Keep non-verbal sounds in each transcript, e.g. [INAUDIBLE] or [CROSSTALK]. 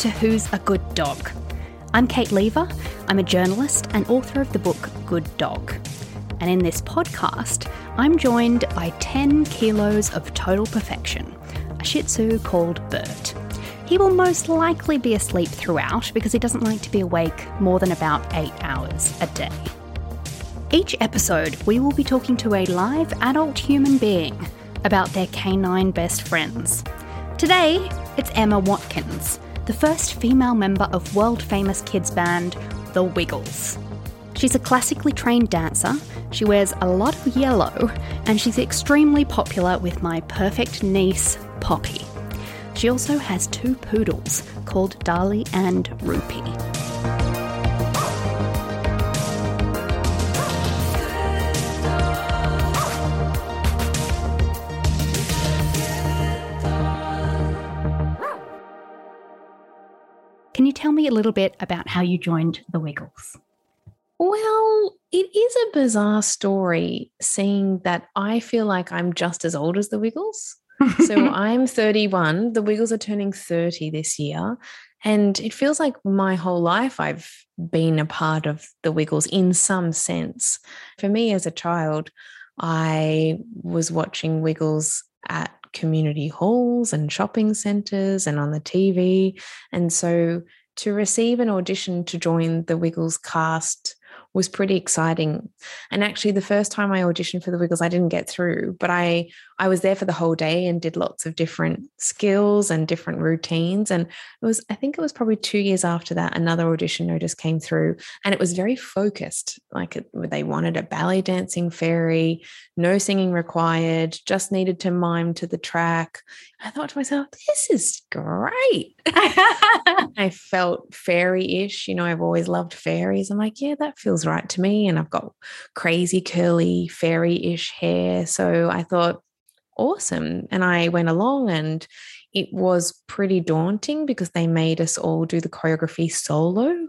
To Who's a Good Dog. I'm Kate Leaver. I'm a journalist and author of the book Good Dog. And in this podcast, I'm joined by 10 kilos of total perfection, a Shih Tzu called Bert. He will most likely be asleep throughout because he doesn't like to be awake more than about 8 hours a day. Each episode, we will be talking to a live adult human being about their canine best friends. Today, it's Emma Watkins, the first female member of world famous kids band The Wiggles. She's a classically trained dancer, she wears a lot of yellow, and she's extremely popular with my perfect niece, Poppy. She also has two poodles called Dali and Rupee. Can you tell me a little bit about how you joined the Wiggles? Well, it is a bizarre story seeing that I feel like I'm just as old as the Wiggles. [LAUGHS] so I'm 31. The Wiggles are turning 30 this year. And it feels like my whole life I've been a part of the Wiggles in some sense. For me as a child, I was watching Wiggles at community halls and shopping centers and on the TV. And so to receive an audition to join the Wiggles cast was pretty exciting. And actually the first time I auditioned for the Wiggles I didn't get through, but I I was there for the whole day and did lots of different skills and different routines and it was I think it was probably 2 years after that another audition notice came through and it was very focused like it, they wanted a ballet dancing fairy, no singing required, just needed to mime to the track. I thought to myself this is great. [LAUGHS] I felt fairy-ish, you know, I've always loved fairies. I'm like, yeah, that feels right to me and I've got crazy curly fairy-ish hair, so I thought awesome. And I went along and it was pretty daunting because they made us all do the choreography solo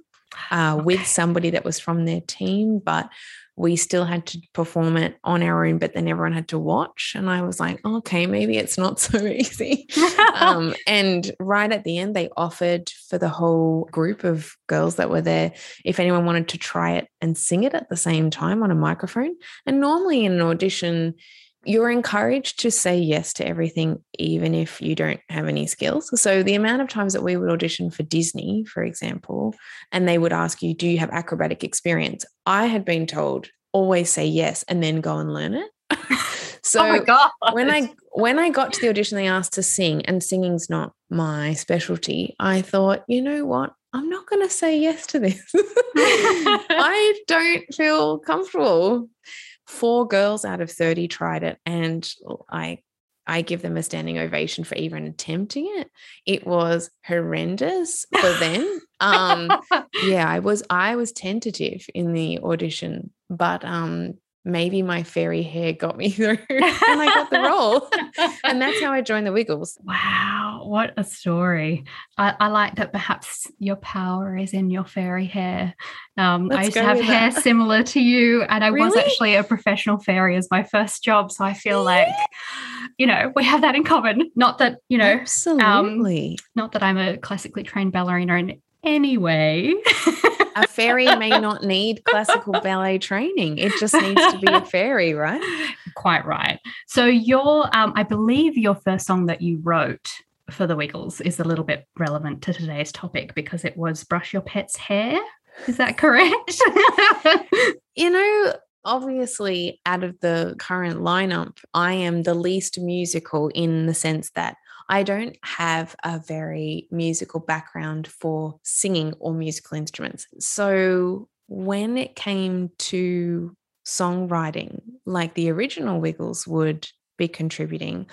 uh, okay. with somebody that was from their team, but we still had to perform it on our own, but then everyone had to watch. And I was like, okay, maybe it's not [LAUGHS] so easy. um, [LAUGHS] and right at the end, they offered for the whole group of girls that were there if anyone wanted to try it and sing it at the same time on a microphone. And normally in an audition, you're encouraged to say yes to everything, even if you don't have any skills. So, the amount of times that we would audition for Disney, for example, and they would ask you, Do you have acrobatic experience? I had been told, always say yes and then go and learn it. [LAUGHS] so oh when I when I got to the audition, they asked to sing, and singing's not my specialty. I thought, you know what? I'm not going to say yes to this. [LAUGHS] I don't feel comfortable four girls out of 30 tried it and I I give them a standing ovation for even attempting it. It was horrendous for them. um [LAUGHS] yeah, I was I was tentative in the audition, but um maybe my fairy hair got me [LAUGHS] through and I got the role. [LAUGHS] and that's how I joined the Wiggles. Wow. What a story. I, I, like that perhaps your power is in your fairy hair. Um, I used to have hair that. similar to you, and I really? was actually a professional fairy as my first job. So I feel like, you know, we have that in common. Not that, you know, um, absolutely. Um, not that I'm a classically trained ballerina in any way. a fairy may not need classical ballet training. It just needs to be a [LAUGHS] fairy, right? Quite right. So your, um, I believe your first song that you wrote for the Wiggles is a little bit relevant to today's topic because it was Brush Your Pet's Hair. Is that correct? [LAUGHS] you know, obviously, out of the current lineup, I am the least musical in the sense that I don't have a very musical background for singing or musical instruments. So when it came to songwriting, like the original Wiggles would be contributing,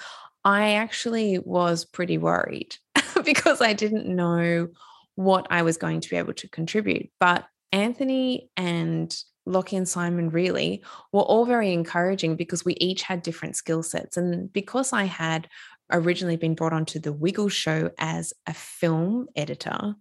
I actually was pretty worried [LAUGHS] because I didn't know what I was going to be able to contribute. But Anthony and Lachy and Simon really were all very encouraging because we each had different skill sets. And because I had originally been brought onto the Wiggle show as a film editor,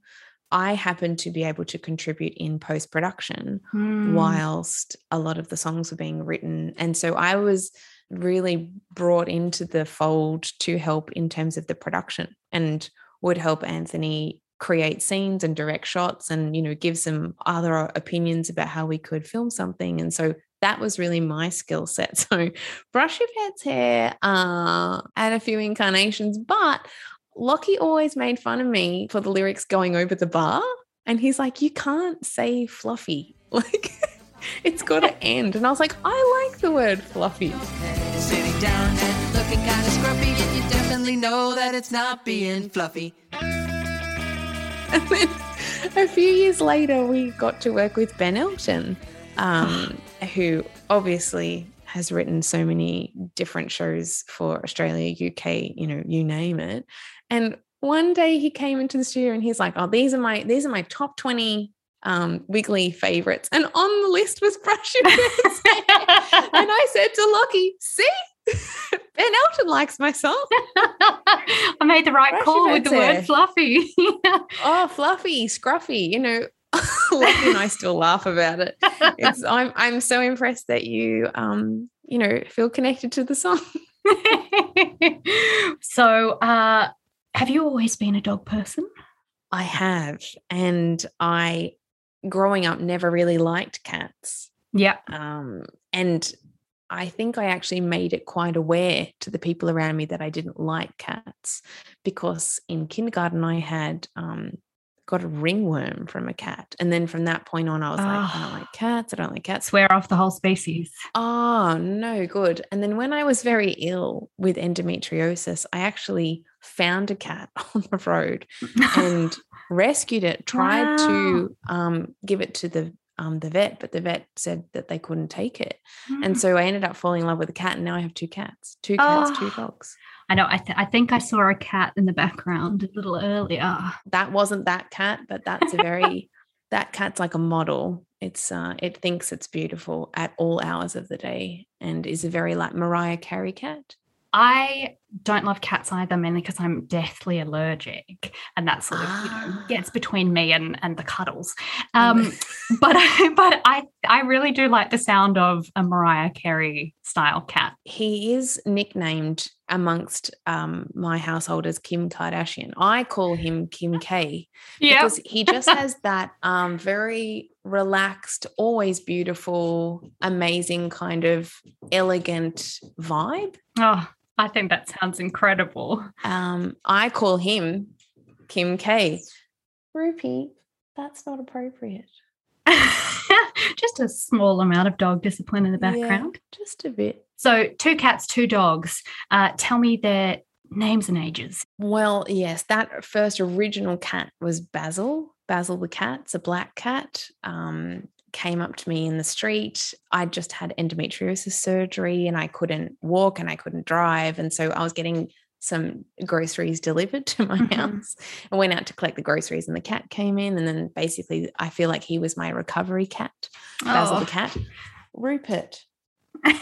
I happened to be able to contribute in post production hmm. whilst a lot of the songs were being written. And so I was really brought into the fold to help in terms of the production and would help Anthony create scenes and direct shots and you know give some other opinions about how we could film something. And so that was really my skill set. [LAUGHS] So brush your pet's hair uh had a few incarnations but Lachy always made fun of me for the lyrics going over the bar and he's like you can't say fluffy. [LAUGHS] Like it's got to end. And I was like, I like the word fluffy. Sitting down and looking kind of scruffy, you definitely know that it's not being fluffy. [LAUGHS] And then a few years later, we got to work with Ben Elton, um, [SIGHS] who obviously has written so many different shows for Australia, UK, you know, you name it. And one day he came into the studio and he's like, "Oh, these are my these are my top 20 um, Wiggly favorites. And on the list was Brush Your and I said to Lachy, see, [LAUGHS] Ben Elton likes my song. [LAUGHS] I made the right Brush call with the hair. word fluffy. [LAUGHS] oh, fluffy, scruffy, you know. Lachy and I still laugh about it. It's, I'm I'm so impressed that you um you know feel connected to the song. so uh have you always been a dog person? I have. And I growing up never really liked cats. Yeah. Um, and I think I actually made it quite aware to the people around me that I didn't like cats because in kindergarten I had um, got a ringworm from a cat. And then from that point on, I was oh. like, I don't like cats. I don't like cats. Swear off the whole species. Oh, no, good. And then when I was very ill with endometriosis, I actually found a cat [LAUGHS] on the road [LAUGHS] and rescued it, tried wow. to um, give it to the um, the vet, but the vet said that they couldn't take it. Mm. And so I ended up falling in love with a cat, and now I have two cats, two cats, oh. two dogs. I know. I, th- I think I saw a cat in the background a little earlier. That wasn't that cat, but that's a very [LAUGHS] that cat's like a model. It's uh, it thinks it's beautiful at all hours of the day, and is a very like Mariah Carey cat. I don't love cats either, mainly because I'm deathly allergic, and that sort of you know ah. gets between me and and the cuddles. Um, but [LAUGHS] but I I really do like the sound of a Mariah Carey style cat. He is nicknamed amongst um, my household as Kim Kardashian. I call him Kim K [LAUGHS] yep. because he just [LAUGHS] has that um, very relaxed, always beautiful, amazing kind of elegant vibe. Oh, I think that sounds incredible. Um, I call him Kim K. Rupee, that's not appropriate. [LAUGHS] just a small amount of dog discipline in the background. Yeah, just a bit. So, two cats, two dogs. Uh, tell me their names and ages. Well, yes, that first original cat was Basil. Basil the cat. It's a black cat. Um, came up to me in the street. I just had endometriosis surgery and I couldn't walk and I couldn't drive. And so I was getting some groceries delivered to my [LAUGHS] mm-hmm. house. I went out to collect the groceries and the cat came in. And then basically, I feel like he was my recovery cat, Basil oh. the cat. Rupert. [LAUGHS]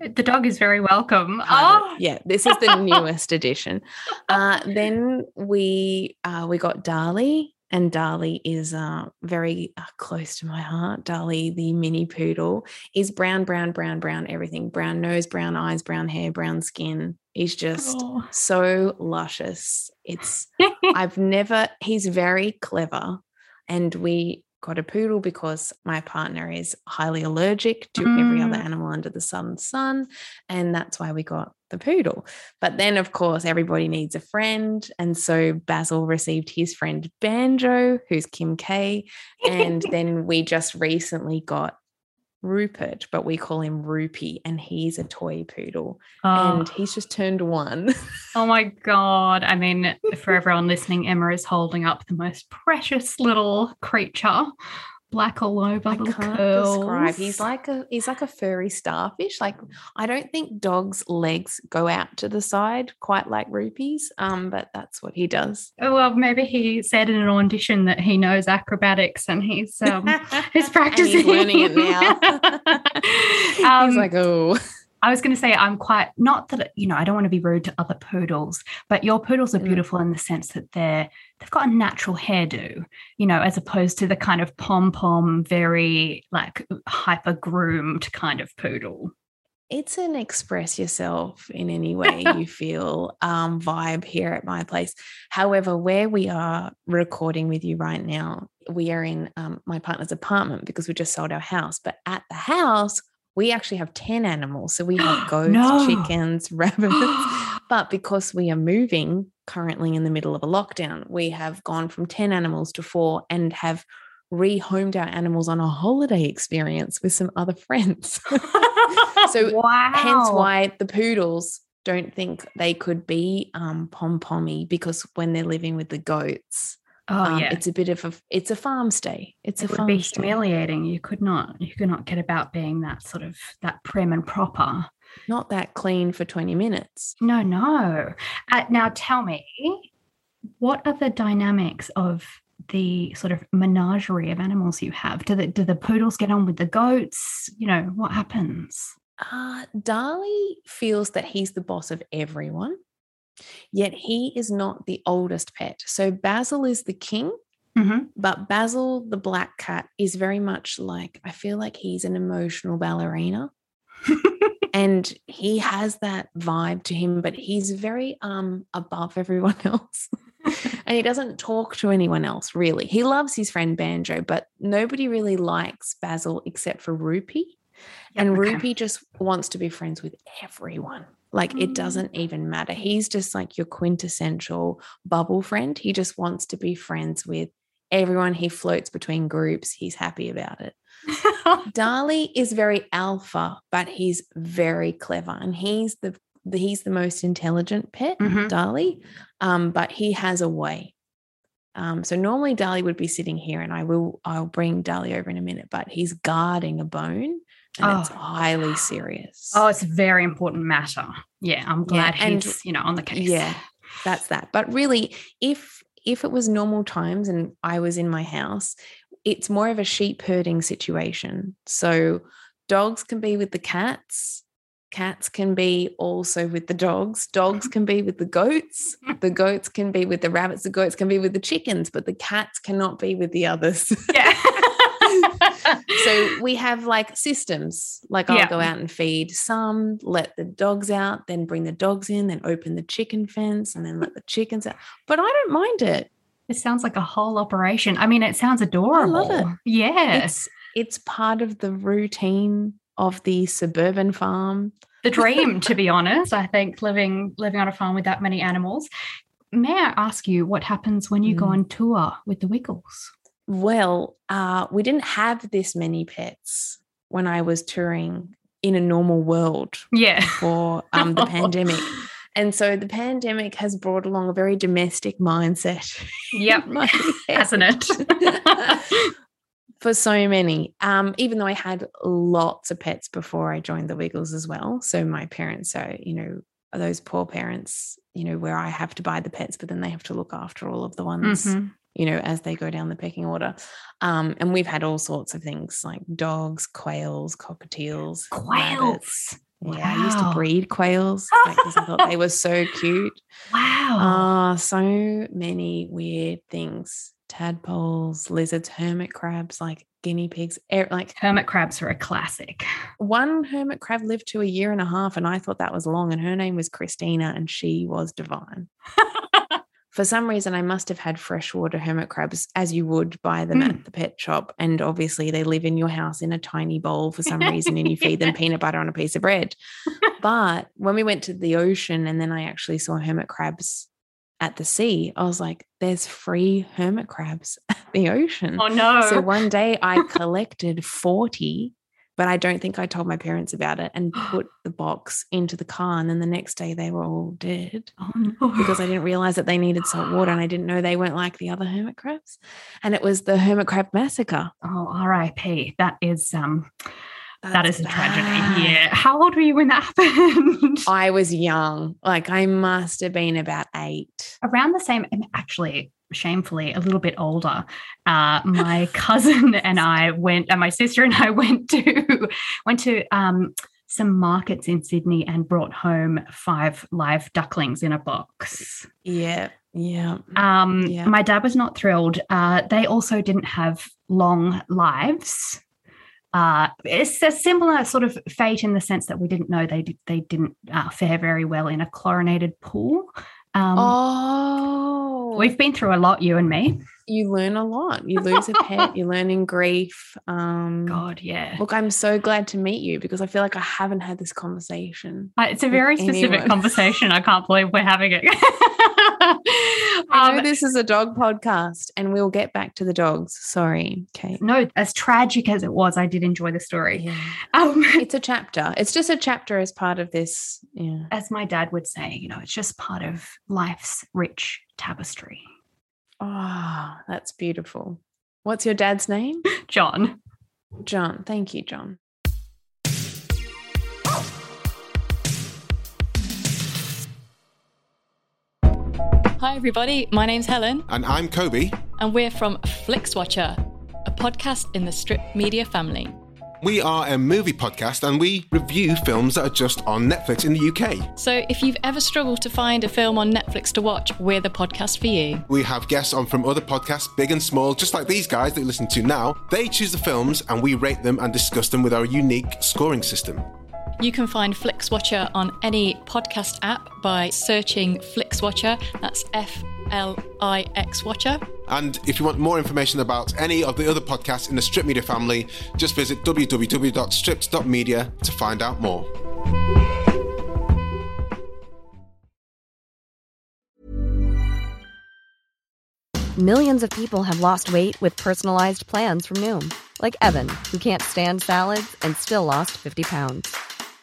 The dog is very welcome. Oh, [LAUGHS] yeah, this is the newest edition. Uh, then we uh, we got Dali, and Dali is uh, very uh, close to my heart. Dali, the mini poodle, is brown, brown, brown, brown, everything brown nose, brown eyes, brown hair, brown skin. He's just Oh. so luscious. It's [LAUGHS] I've never, he's very clever. And we got a poodle because my partner is highly allergic to every other Mm. animal under the sun sun. And that's why we got the poodle. But then, of course, everybody needs a friend. And so Basil received his friend Banjo, who's Kim K. And [LAUGHS] then we just recently got Rupert, but we call him Rupee, and he's a toy poodle. Oh. And ah. he's just turned one. [LAUGHS] Oh my God. I mean, for everyone listening, Emma is holding up the most precious little creature, black all over, I can't curls. describe. He's like a he's like a furry starfish. Like I don't think dogs' legs go out to the side quite like Rupee's. Um, but that's what he does. Oh, well, maybe he said in an audition that he knows acrobatics and he's um [LAUGHS] he's practicing. He's learning it now. [LAUGHS] [LAUGHS] Um, he's like, oh, I was going to say I'm quite not that you know I don't want to be rude to other poodles, but your poodles are Mm. beautiful in the sense that they're they've got a natural hairdo, you know, as opposed to the kind of pom pom, very like hyper groomed kind of poodle. it's an express yourself in any way you [LAUGHS] feel um, vibe here at my place. However, where we are recording with you right now, we are in um, my partner's apartment because we just sold our house. But at the house, we actually have 10 animals. So we have [GASPS] goats, No. chickens, rabbits. [GASPS] but because we are moving currently in the middle of a lockdown, we have gone from 10 animals to four and have rehomed our animals on a holiday experience with some other friends. [LAUGHS] So, [LAUGHS] wow. Hence why the poodles don't think they could be um, pom pommy because when they're living with the goats, oh um, yeah, it's a bit of a it's a farm stay. It's it a would farm be stay. humiliating. You could not you could not get about being that sort of that prim and proper. Not that clean for twenty minutes. No, no. Uh, now tell me, what are the dynamics of the sort of menagerie of animals you have? Do the do the poodles get on with the goats? You know what happens? Uh, Dali feels that he's the boss of everyone, yet he is not the oldest pet. So Basil is the king, Mhm. but Basil, the black cat, is very much like I feel like he's an emotional ballerina. [LAUGHS] and he has that vibe to him, but he's very um above everyone [LAUGHS] else. [LAUGHS] and he doesn't talk to anyone else really. He loves his friend Banjo, but nobody really likes Basil except for Rupee. Yep, and okay. Rupee just wants to be friends with everyone. Like it doesn't even matter. He's just like your quintessential bubble friend. He just wants to be friends with everyone. He floats between groups. He's happy about it. [LAUGHS] Dali is very alpha, but he's very clever, and he's the, he's the most intelligent pet, Mhm. Dali. Um, but he has a way. Um, so normally Dali would be sitting here, and I will I'll bring Dali over in a minute, but he's guarding a bone, and it's Oh. highly serious. Oh, it's a very important matter. Yeah, I'm glad and- he's you know on the case. Yeah, that's that. But really, if if it was normal times and I was in my house, it's more of a sheep herding situation. So dogs can be with the cats. Cats can be also with the dogs. Dogs can be with the goats. [LAUGHS] The goats can be with the rabbits. The goats can be with the chickens, but the cats cannot be with the others. Yeah. [LAUGHS] so we have like systems like i'll Yeah. go out and feed some let the dogs out then bring the dogs in then open the chicken fence and then let the chickens out but i don't mind it it sounds like a whole operation. I mean, it sounds adorable. I love it. Yeah. it's it's part of the routine of the suburban farm the dream to be honest i think living living on a farm with that many animals may i ask you what happens when you go Mm. on tour with the wiggles well uh, we didn't have this many pets when i was touring in a normal world yeah for [LAUGHS] um, the pandemic and so the pandemic has brought along a very domestic mindset [LAUGHS] yep [LAUGHS] hasn't it for so many. Um, even though I had lots of pets before I joined the Wiggles as well. So my parents are, you know, are those poor parents, you know, where I have to buy the pets, but then they have to look after all of the ones, Mhm. You know, as they go down the pecking order. Um, and we've had all sorts of things like dogs, quails, cockatiels, rabbits. quails Yeah, I used to breed quails because I thought they were so cute. [LAUGHS] Wow. Ah, so many weird things. Tadpoles, lizards, hermit crabs, like guinea pigs. er- Like Hermit crabs are a classic. one hermit crab lived to a year and a half, and I thought that was long. And her name was Christina, and she was divine. [LAUGHS] For some reason, I must have had freshwater hermit crabs, as you would buy them Mm. at the pet shop. And obviously, they live in your house in a tiny bowl for some reason, and you feed them [LAUGHS] peanut butter on a piece of bread. But when we went to the ocean, and then I actually saw hermit crabs at the sea, I was like, there's free hermit crabs at the ocean. Oh no. So one day I [LAUGHS] collected 40, but I don't think I told my parents about it and [GASPS] put the box into the car. And then the next day they were all dead oh no. because I didn't realize that they needed salt water and I didn't know they weren't like the other hermit crabs. And it was the hermit crab massacre. Oh, R.I.P. That is um that That's is a tragedy. Yeah. How old were you when that happened? I was young. Like I must have been about eight. Around the same actually shamefully a little bit older. Uh my [LAUGHS] cousin and I went and my sister and I [LAUGHS] went to went to um some markets in Sydney and brought home five live ducklings in a box. Yeah. Yeah. Um, Yeah. My dad was not thrilled. Uh, they also didn't have long lives. Uh, it's a similar sort of fate in the sense that we didn't know they did, they didn't uh, fare very well in a chlorinated pool. Um, oh, We've been through a lot, you and me. you learn a lot. You lose a [LAUGHS] pet, you learn in grief. Um, God, yeah. Look, I'm so glad to meet you because I feel like I haven't had this conversation. Uh, It's a very specific anyone. [LAUGHS] conversation. I can't believe we're having it. [LAUGHS] I know Um, this is a dog podcast and we'll get back to the dogs. Sorry, Kate. no, as tragic as it was, I did enjoy the story. Yeah. Um, [LAUGHS] It's a chapter. It's just a chapter as part of this. Yeah. as my dad would say, you know, it's just part of life's rich tapestry. Oh, that's beautiful. What's your dad's name? [LAUGHS] John. John. Thank you, John. Hi, everybody. My name's Helen, And I'm Kobe. and we're from Flixwatcher, a podcast in the Strip Media family. We are a movie podcast and we review films that are just on Netflix in the UK. So, if you've ever struggled to find a film on Netflix to watch, we're the podcast for you. We have guests on from other podcasts, big and small, just like these guys that you listen to now. They choose the films and we rate them and discuss them with our unique scoring system. You can find Flixwatcher on any podcast app by searching Flixwatcher. That's F L I X Watcher. And if you want more information about any of the other podcasts in the Strip Media family, just visit www.stripped.media to find out more. Millions of people have lost weight with personalized plans from Noom, like Evan, who can't stand salads and still lost 50 pounds.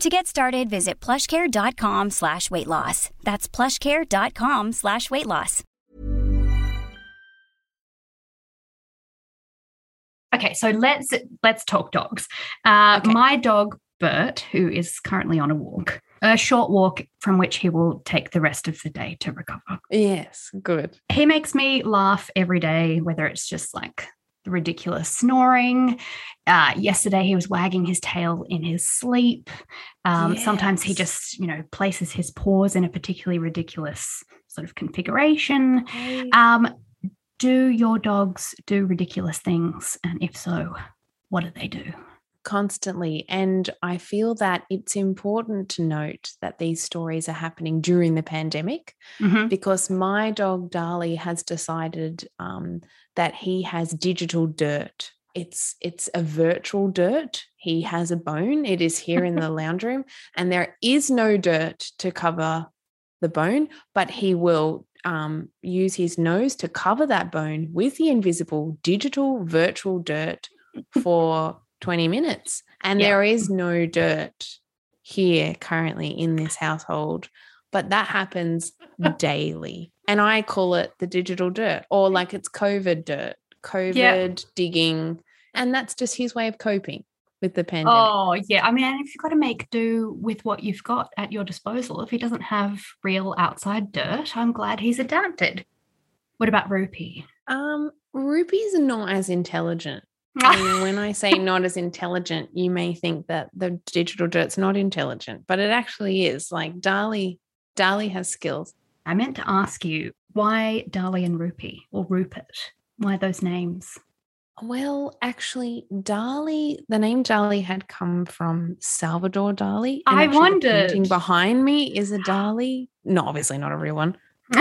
To get started, visit plushcare.com slash weight loss. That's plushcare.com slash weight loss. Okay, so let's let's talk dogs. Uh, Okay. My dog Bert, who is currently on a walk, a short walk from which he will take the rest of the day to recover. Yes, good. He makes me laugh every day, whether it's just like the ridiculous snoring. Uh, yesterday, he was wagging his tail in his sleep. Um, Sometimes he just, you know, places his paws in a particularly ridiculous sort of configuration. Um, do your dogs do ridiculous things? And if so, what do they do? constantly. And I feel that it's important to note that these stories are happening during the pandemic because my dog Dali has decided um, that he has digital dirt. It's it's a virtual dirt. He has a bone. It is here in the [LAUGHS] lounge room, and there is no dirt to cover the bone, but he will um, use his nose to cover that bone with the invisible digital virtual dirt for 20 minutes. And Yeah. there is no dirt here currently in this household, but that happens [LAUGHS] daily. And I call it the digital dirt or like it's COVID dirt, COVID digging. And that's just his way of coping with the pandemic. Oh, yeah. I mean, and if you've got to make do with what you've got at your disposal, if he doesn't have real outside dirt, I'm glad he's adapted. What about Rupee? Um, Rupee's not as intelligent. [LAUGHS] And when I say not as intelligent, you may think that the digital dirt's not intelligent, but it actually is. Like Dali, Dali has skills. I meant to ask you why Dali and Rupee or Rupert? Why those names? Well, actually, Dali, the name Dali had come from Salvador Dali. I actually the painting behind me is a Dali. No, obviously not a real one. [LAUGHS]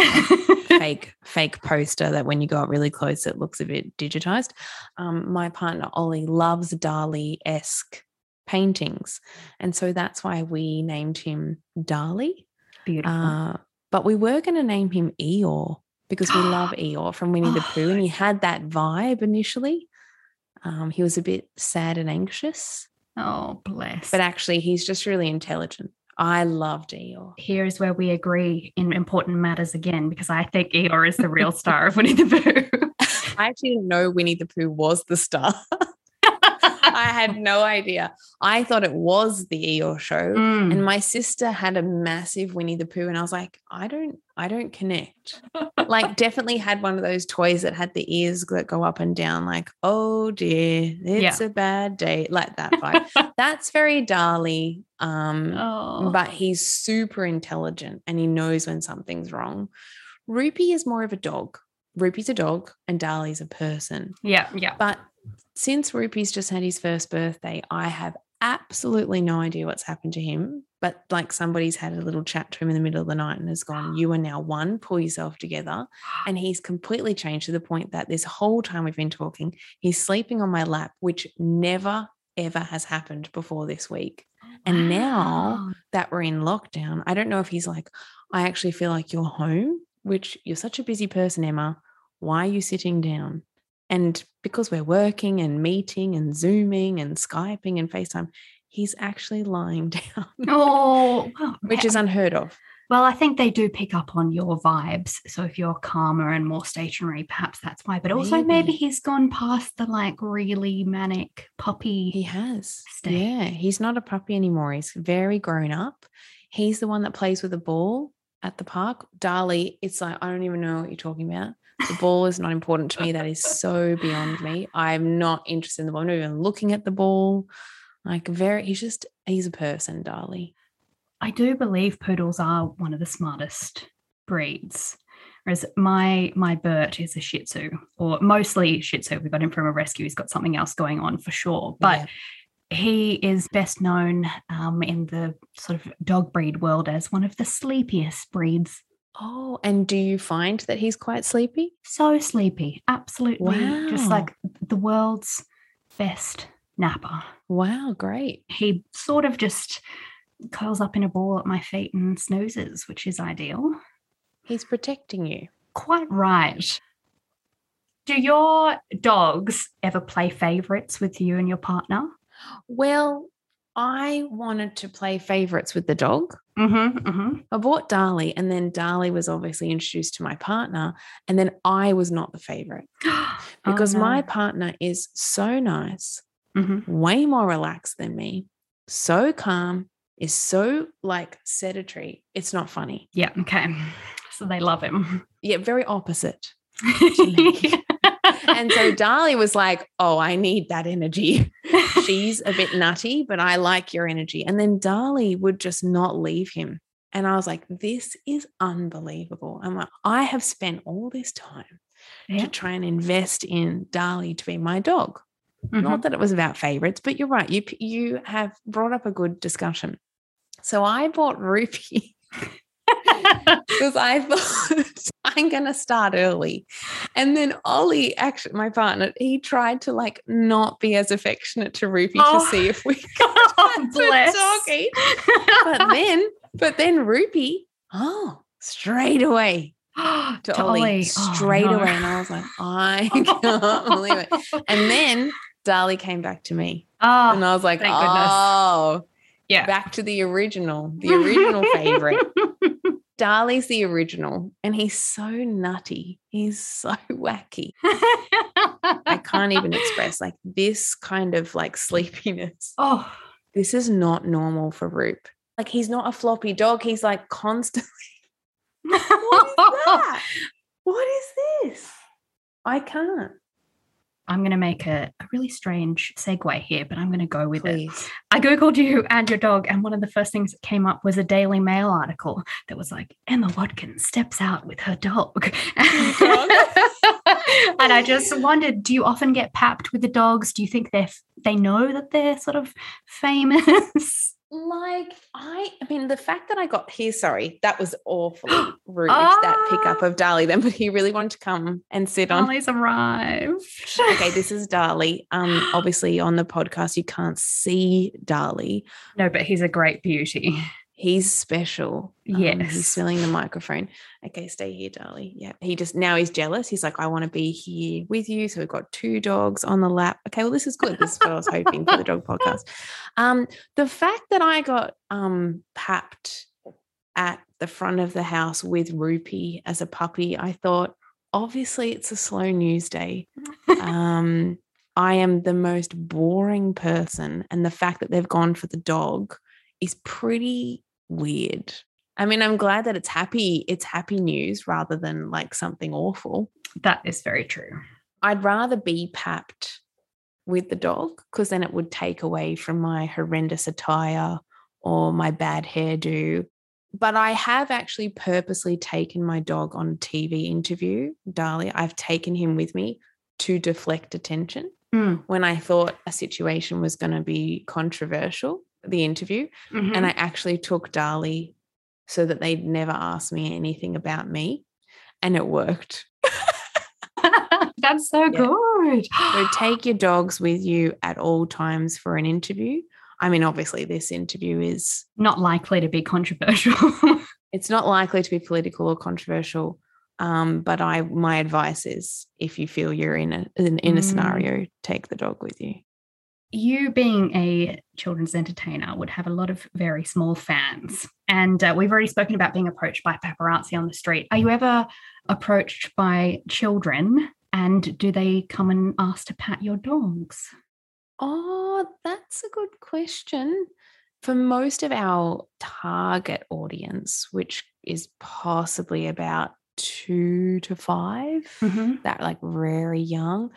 fake fake poster that when you go up really close it looks a bit digitized um, my partner ollie loves dali-esque paintings and so that's why we named him dali Beautiful. uh, but we were going to name him eeyore because we love [GASPS] eeyore from winnie the Oh, pooh and he had that vibe initially um, he was a bit sad and anxious oh, bless. but actually he's just really intelligent i loved eeyore here is where we agree in important matters again, because I think Eeyore is the real star of Winnie the Pooh. [LAUGHS] I actually didn't know Winnie the Pooh was the star. [LAUGHS] I had no idea. I thought it was the Eeyore show. Mm. And my sister had a massive Winnie the Pooh, and I was like, I don't, I don't connect. like, [LAUGHS] definitely had one of those toys that had the ears that go up and down, like, oh dear, it's a bad day, like that vibe. [LAUGHS] That's very Dali. Um, oh. but he's super intelligent and he knows when something's wrong. Rupee is more of a dog. Rupee's a dog and Dali's a person. yeah, yeah. But since Rupee's just had his first birthday, I have absolutely no idea what's happened to him. But like somebody's had a little chat to him in the middle of the night and has gone, You are now one, pull yourself together. And [GASPS] he's completely changed to the point that this whole time we've been talking, he's sleeping on my lap, which never, ever has happened before this week. And now that we're in lockdown, I don't know if he's like, I actually feel like you're home, which you're such a busy person, Emma. Why are you sitting down? And because we're working and meeting and Zooming and Skyping and FaceTime, he's actually lying [LAUGHS] down, Oh, well, which is unheard of. well, I think they do pick up on your vibes. So if you're calmer and more stationary, perhaps that's why. But also, maybe Maybe. he's gone past the like really manic puppy. He has. Stay. Yeah, he's not a puppy anymore. He's very grown up. He's the one that plays with a ball at the park. Dali, it's like, I don't even know what you're talking about. The ball is not important to me. That is so beyond me. I'm not interested in the ball. I'm not even looking at the ball. Like, very, he's just, he's a person, Dali. I do believe poodles are one of the smartest breeds. Whereas my my Bert is a Shih Tzu, or mostly Shih Tzu. We got him from a rescue. He's got something else going on for sure, but Yeah. he is best known um, in the sort of dog breed world as one of the sleepiest breeds. Oh, and do you find that he's quite sleepy? So sleepy, absolutely, just like the world's best napper. Wow, great. He sort of just curls up in a ball at my feet and snoozes, which is ideal. He's protecting you. Quite right. Do your dogs ever play favorites with you and your partner? Well, I wanted to play favorites with the dog. Mm-hmm. mm-hmm. I bought Dali, and then Dali was obviously introduced to my partner, and then I was not the favorite [GASPS] because my partner is so nice, Mhm. way more relaxed than me, so calm, is so like sedentary. It's not funny. Yeah. Okay. So they love him. Yeah, very opposite. [LAUGHS] and so Dali was like, Oh, I need that energy. She's a bit nutty, but I like your energy. And then Dali would just not leave him. And I was like, This is unbelievable. I'm like, I have spent all this time Yeah. to try and invest in Dali to be my dog. Mhm. Not that it was about favorites, but you're right. You you have brought up a good discussion. So I bought Rupee [LAUGHS] [LAUGHS] because I thought [LAUGHS] I'm going to start early. And then Ollie, actually, my partner, he tried to like not be as affectionate to Rupee Oh. to see if we oh, could [LAUGHS] Oh, bless. doggy. But then, but then Rupee, oh, straight away [GASPS] to, To Ollie, Ollie. Oh, straight no. away. And I was like, I can't believe it. And then Dali came back to me. Oh, And I was like, thank goodness. oh, yeah. back to the original, the original favorite. Dali's the original, and he's so nutty. He's so [LAUGHS] wacky. I can't even express like this kind of like sleepiness. oh, This is not normal for Roop. Like he's not a floppy dog. He's like constantly. [LAUGHS] What is [LAUGHS] that? What is this? I can't. I'm going to make a, a really strange segue here, but I'm going to go with it. I Googled you and your dog, and one of the first things that came up was a Daily Mail article that was like, Emma Watkins steps out with her dog. [LAUGHS] and I just wondered, do you often get papped with the dogs? Do you think they're they know that they're sort of famous? [LAUGHS] Like I, I mean, the fact that I got here, sorry, that was awfully [GASPS] rude. That pickup Ah. of Dali, then, but he really wanted to come and sit on. Ollie's arrived. Okay, this [LAUGHS] is Dali. Um, obviously on the podcast you can't see Dali. No, but he's a great beauty. He's special. Um, Yes. he's filling the microphone. Okay, stay here, Dali. Yeah, he just now he's jealous. He's like, I want to be here with you. So we've got two dogs on the lap. Okay, well, this is good. This is what I was hoping for the dog [LAUGHS] podcast. Um, the fact that I got um papped at the front of the house with Rupee as a puppy, I thought, obviously it's a slow news day. um, I am the most boring person, and the fact that they've gone for the dog is pretty weird. I mean, I'm glad that it's happy. It's happy news rather than like something awful. That is very true. I'd rather be papped with the dog because then it would take away from my horrendous attire or my bad hairdo. But I have actually purposely taken my dog on a TV interview, Dali. I've taken him with me to deflect attention Mm. when I thought a situation was going to be controversial, the interview. Mhm. And I actually took Dali so that they'd never ask me anything about me. And it worked. [LAUGHS] That's so Yeah. good. So [GASPS] take your dogs with you at all times for an interview. I mean, obviously, this interview is Not likely to be controversial. [LAUGHS] it's not likely to be political or controversial. Um, but I my advice is if you feel you're in a in, in a Mm. scenario, take the dog with you. You being a children's entertainer would have a lot of very small fans. And uh, we've already spoken about being approached by paparazzi on the street. Are you ever approached by children? And do they come and ask to pat your dogs? Oh, that's a good question. For most of our target audience, which is possibly about two to 5 that like very young,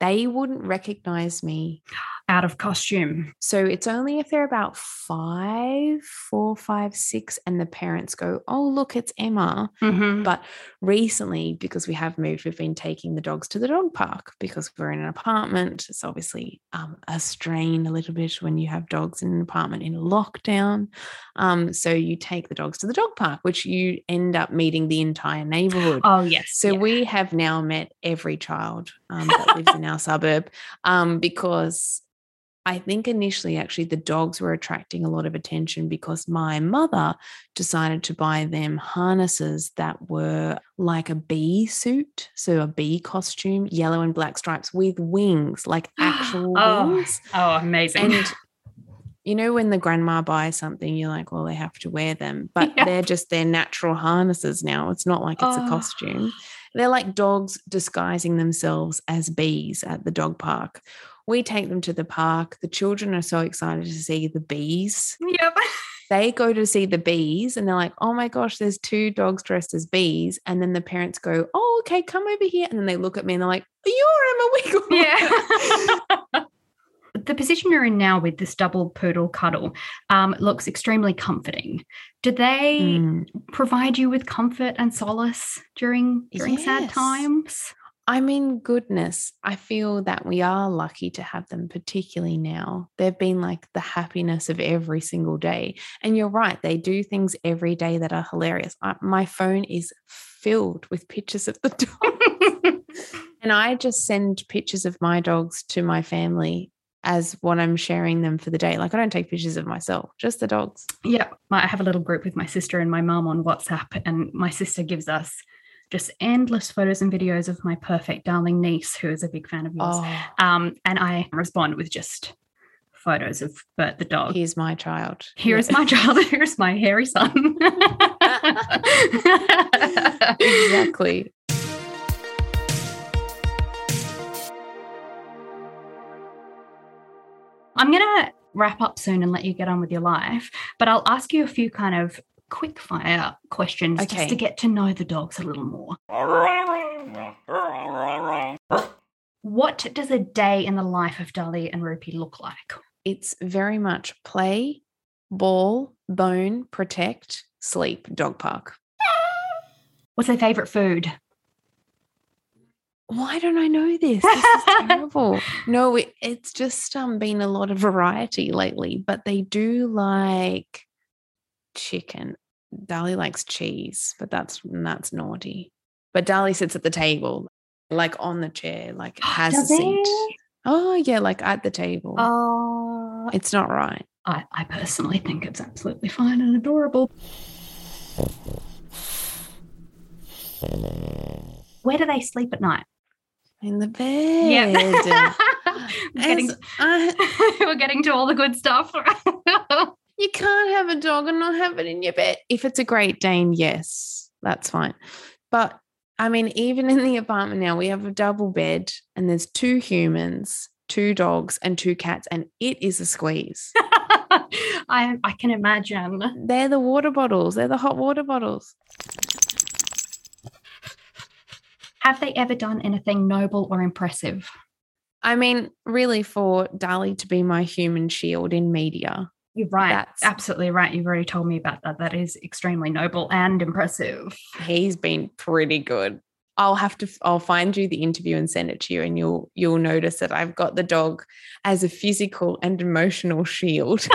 they wouldn't recognize me. out of costume So it's only if they're about five, four, five, six, and the parents go, Oh, look, it's Emma. Mhm. But recently, because we have moved, we've been taking the dogs to the dog park because we're in an apartment. It's obviously um, a strain a little bit when you have dogs in an apartment in lockdown. Um, so you take the dogs to the dog park, which you end up meeting the entire neighborhood. oh yes So yeah. we have now met every child um, that lives in [LAUGHS] our suburb um, because I think initially, actually, the dogs were attracting a lot of attention because my mother decided to buy them harnesses that were like a bee suit, so a bee costume, yellow and black stripes with wings, like [GASPS] actual oh, wings. oh amazing And you know, when the grandma buys something, you're like, well, they have to wear them, but [LAUGHS] Yeah. they're just their natural harnesses now. It's not like it's Oh. a costume. They're like dogs disguising themselves as bees at the dog park. We take them to the park. The children are so excited to see the bees. yep [LAUGHS] They go to see the bees and they're like, oh my gosh, there's two dogs dressed as bees. And then the parents go, oh, okay, come over here. And then they look at me and they're like, you're Emma Wiggle. Yeah. [LAUGHS] [LAUGHS] the position you're in now with this double poodle cuddle um, looks extremely comforting. Do they Mm. provide you with comfort and solace during during sad times? I mean, goodness, I feel that we are lucky to have them, particularly now. They've been like the happiness of every single day. And you're right, they do things every day that are hilarious. I, my phone is filled with pictures of the [LAUGHS] dogs. [LAUGHS] and I just send pictures of my dogs to my family as what I'm sharing them for the day. Like, I don't take pictures of myself, just the dogs. Yeah, I have a little group with my sister and my mum on WhatsApp, and my sister gives us just endless photos and videos of my perfect darling niece, who is a big fan of yours. Oh, Um, and I respond with just photos of Bert the dog. here's my child. Here is Yeah. my child. [LAUGHS] Here's my hairy son. [LAUGHS] [LAUGHS] exactly. I'm going to wrap up soon and let you get on with your life, but I'll ask you a few kind of quick fire questions Okay. just to get to know the dogs a little more. What does a day in the life of Dali and Rupee look like? It's very much play, ball, bone, protect, sleep, dog park. What's their favorite food? Why don't I know this? This is [LAUGHS] terrible. No, it, it's just um been a lot of variety lately, but they do like chicken. Dali likes cheese, but that's that's naughty. But Dali sits at the table, like on the chair, like [GASPS] has a seat. he? Oh yeah, like at the table. Oh, It's not right. I, I personally think it's absolutely fine and adorable. Where do they sleep at night? In the bed. [LAUGHS] we're, getting, I- [LAUGHS] we're getting to all the good stuff. [LAUGHS] You can't have a dog and not have it in your bed. If it's a Great Dane, yes, that's fine. But I mean, even in the apartment now, we have a double bed and there's two humans, two dogs, and two cats, and it is a squeeze. I, I can imagine. They're the water bottles, they're the hot water bottles. Have they ever done anything noble or impressive? I mean, really, for Dali to be my human shield in media, You're right. That's- Absolutely right. You've already told me about that. That is extremely noble and impressive. he's been pretty good. I'll have to I'll find you the interview and send it to you and you'll you'll notice that I've got the dog as a physical and emotional shield.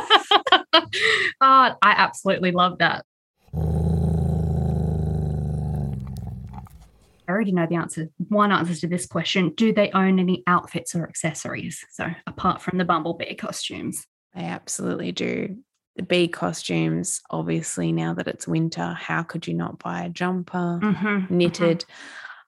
oh, [LAUGHS] I absolutely love that. Already know the answer. One answer to this question Do they own any outfits or accessories? So, apart from the Bumblebee costumes. They absolutely do. The bee costumes, obviously, now that it's winter, how could you not buy a jumper? Mhm, Knitted.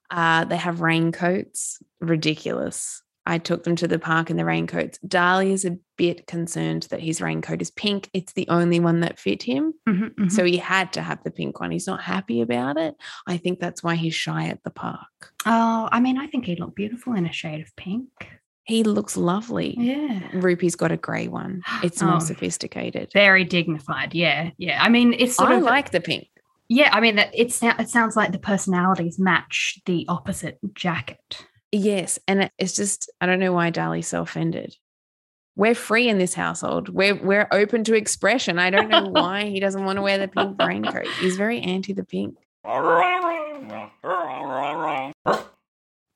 Uh, they have raincoats, ridiculous. I took them to the park in the raincoats. Dali is a bit concerned that his raincoat is pink. It's the only one that fit him. mhm, mhm. So he had to have the pink one. He's not happy about it. I think that's why he's shy at the park. oh, I mean, I think he'd look beautiful in a shade of pink. He looks lovely. Yeah. Rupee's got a grey one. [GASPS] It's more Oh. sophisticated. Very dignified. Yeah. Yeah. I mean, it's sort I of like the pink. Yeah, I mean that it, it sounds like the personalities match the opposite jacket. Yes. And it's just, I don't know why Dali's so offended. We're free in this household. We're we're open to expression. I don't know [LAUGHS] why he doesn't want to wear the pink raincoat. He's very anti the pink.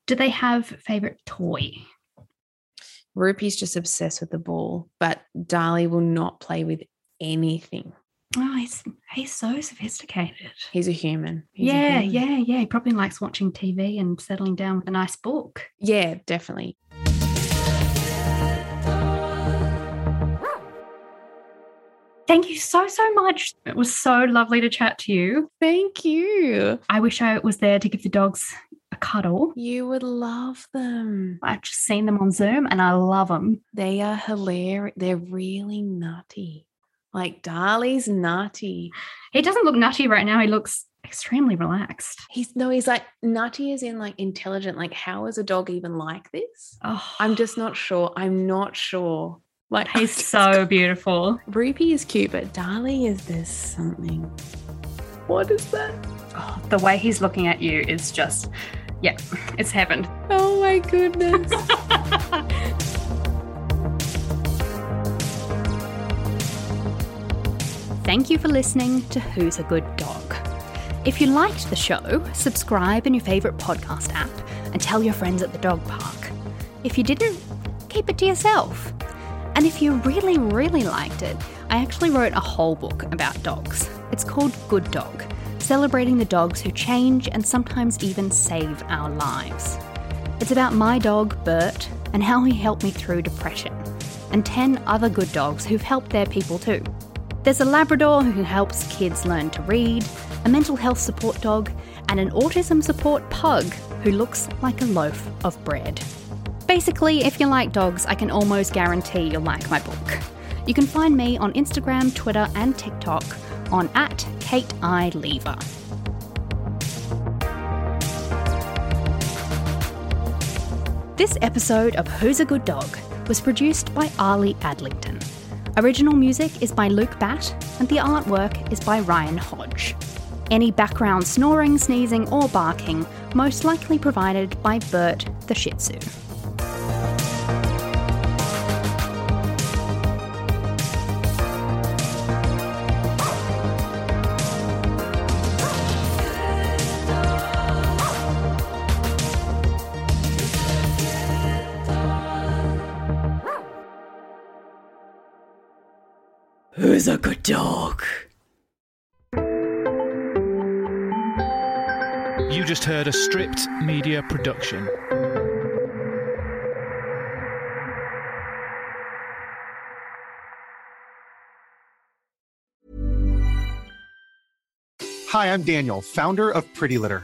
Do they have favorite toy? Rupee's just obsessed with the ball, but Dali will not play with anything. Oh, he's he's so sophisticated. He's a human. He's a yeah, human. yeah, yeah. He probably likes watching TV and settling down with a nice book. Yeah, definitely. Thank you so so much. It was so lovely to chat to you. Thank you. I wish I was there to give the dogs a cuddle. You would love them. I've just seen them on Zoom and I love them. They are hilarious. They're really nutty. Like Dali's nutty. He doesn't look nutty right now. He looks extremely relaxed. He's no, he's like nutty is in like intelligent. Like, how is a dog even like this? Oh, I'm just not sure. I'm not sure. Like he's so beautiful. Rupee is cute, but Dali is this something. What is that? Oh, the way he's looking at you is just Yeah, it's happened. Oh my goodness. [LAUGHS] Thank you for listening to Who's a Good Dog. If you liked the show, subscribe in your favourite podcast app and tell your friends at the dog park. If you didn't, keep it to yourself. And if you really, really liked it, I actually wrote a whole book about dogs. It's called Good Dog, celebrating the dogs who change and sometimes even save our lives. It's about my dog, Bert, and how he helped me through depression, and 10 other good dogs who've helped their people too. There's a Labrador who helps kids learn to read, a mental health support dog, and an autism support pug who looks like a loaf of bread. Basically, if you like dogs, I can almost guarantee you'll like my book. You can find me on Instagram, Twitter, and TikTok on at Kate I Leaver. This episode of Who's a Good Dog was produced by Ali Adlington. Original music is by Luke Batt, and the artwork is by Ryan Hodge. Any background snoring, sneezing, or barking most likely provided by Bert the Shih Tzu. Who's a good dog? You just heard a stripped media production. Hi, I'm Daniel, founder of Pretty Litter.